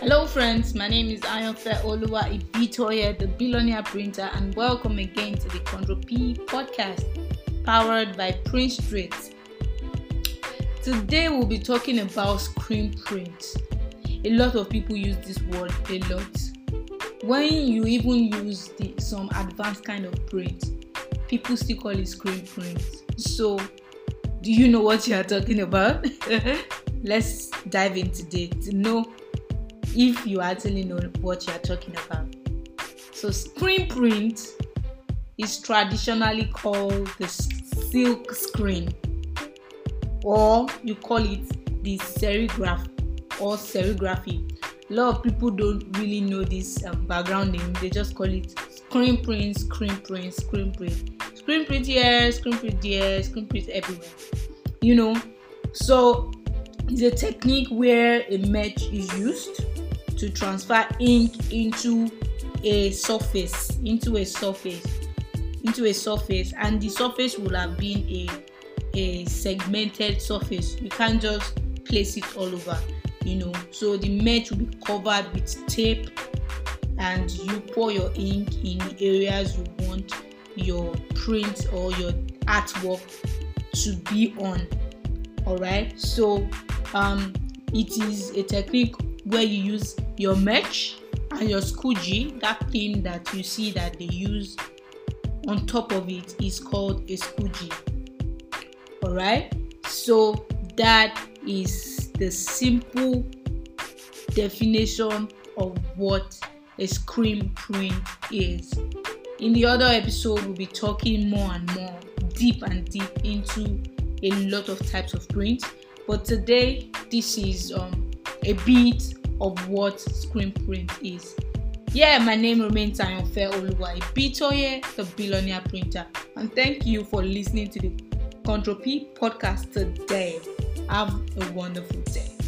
Hello, friends. My name is Ayanfe Oluwa Ibitoye, the billionaire printer, and welcome again to the Control P podcast, powered by Print Street. Today, we'll be talking about screen print. A lot of people use this word a lot. When you even use the, some advanced kind of print, people still call it screen print. So, do you know what you are talking about? Let's dive in today to know if you actually know what you are talking about. So, screen print is traditionally called the silk screen, or you call it the serigraph or serigraphy. A lot of people don't really know this um, background name, they just call it screen print, screen print, screen print. Screen print here, screen print there, screen print everywhere. You know, so it's a technique where a mesh is used to transfer ink into a surface into a surface into a surface and the surface will have been a a segmented surface. You can't just place it all over you know. So the mesh will be covered with tape and you pour your ink in the areas you want your print or your artwork to be on. All right? So um it is a technique where you use your mesh and your squeegee that thing that you see that they use on top of it is called a squeegee all right so that is the simple definition of what a screen print is. In the other episode we'll be talking more and more deep and deep into a lot of types of print. But today this is um, a bit of what screen print is. Yeah, my name remains Ayonfe Oluwa Ibitoye, the billionaire printer, and thank you for listening to the Control P podcast today. Have a wonderful day.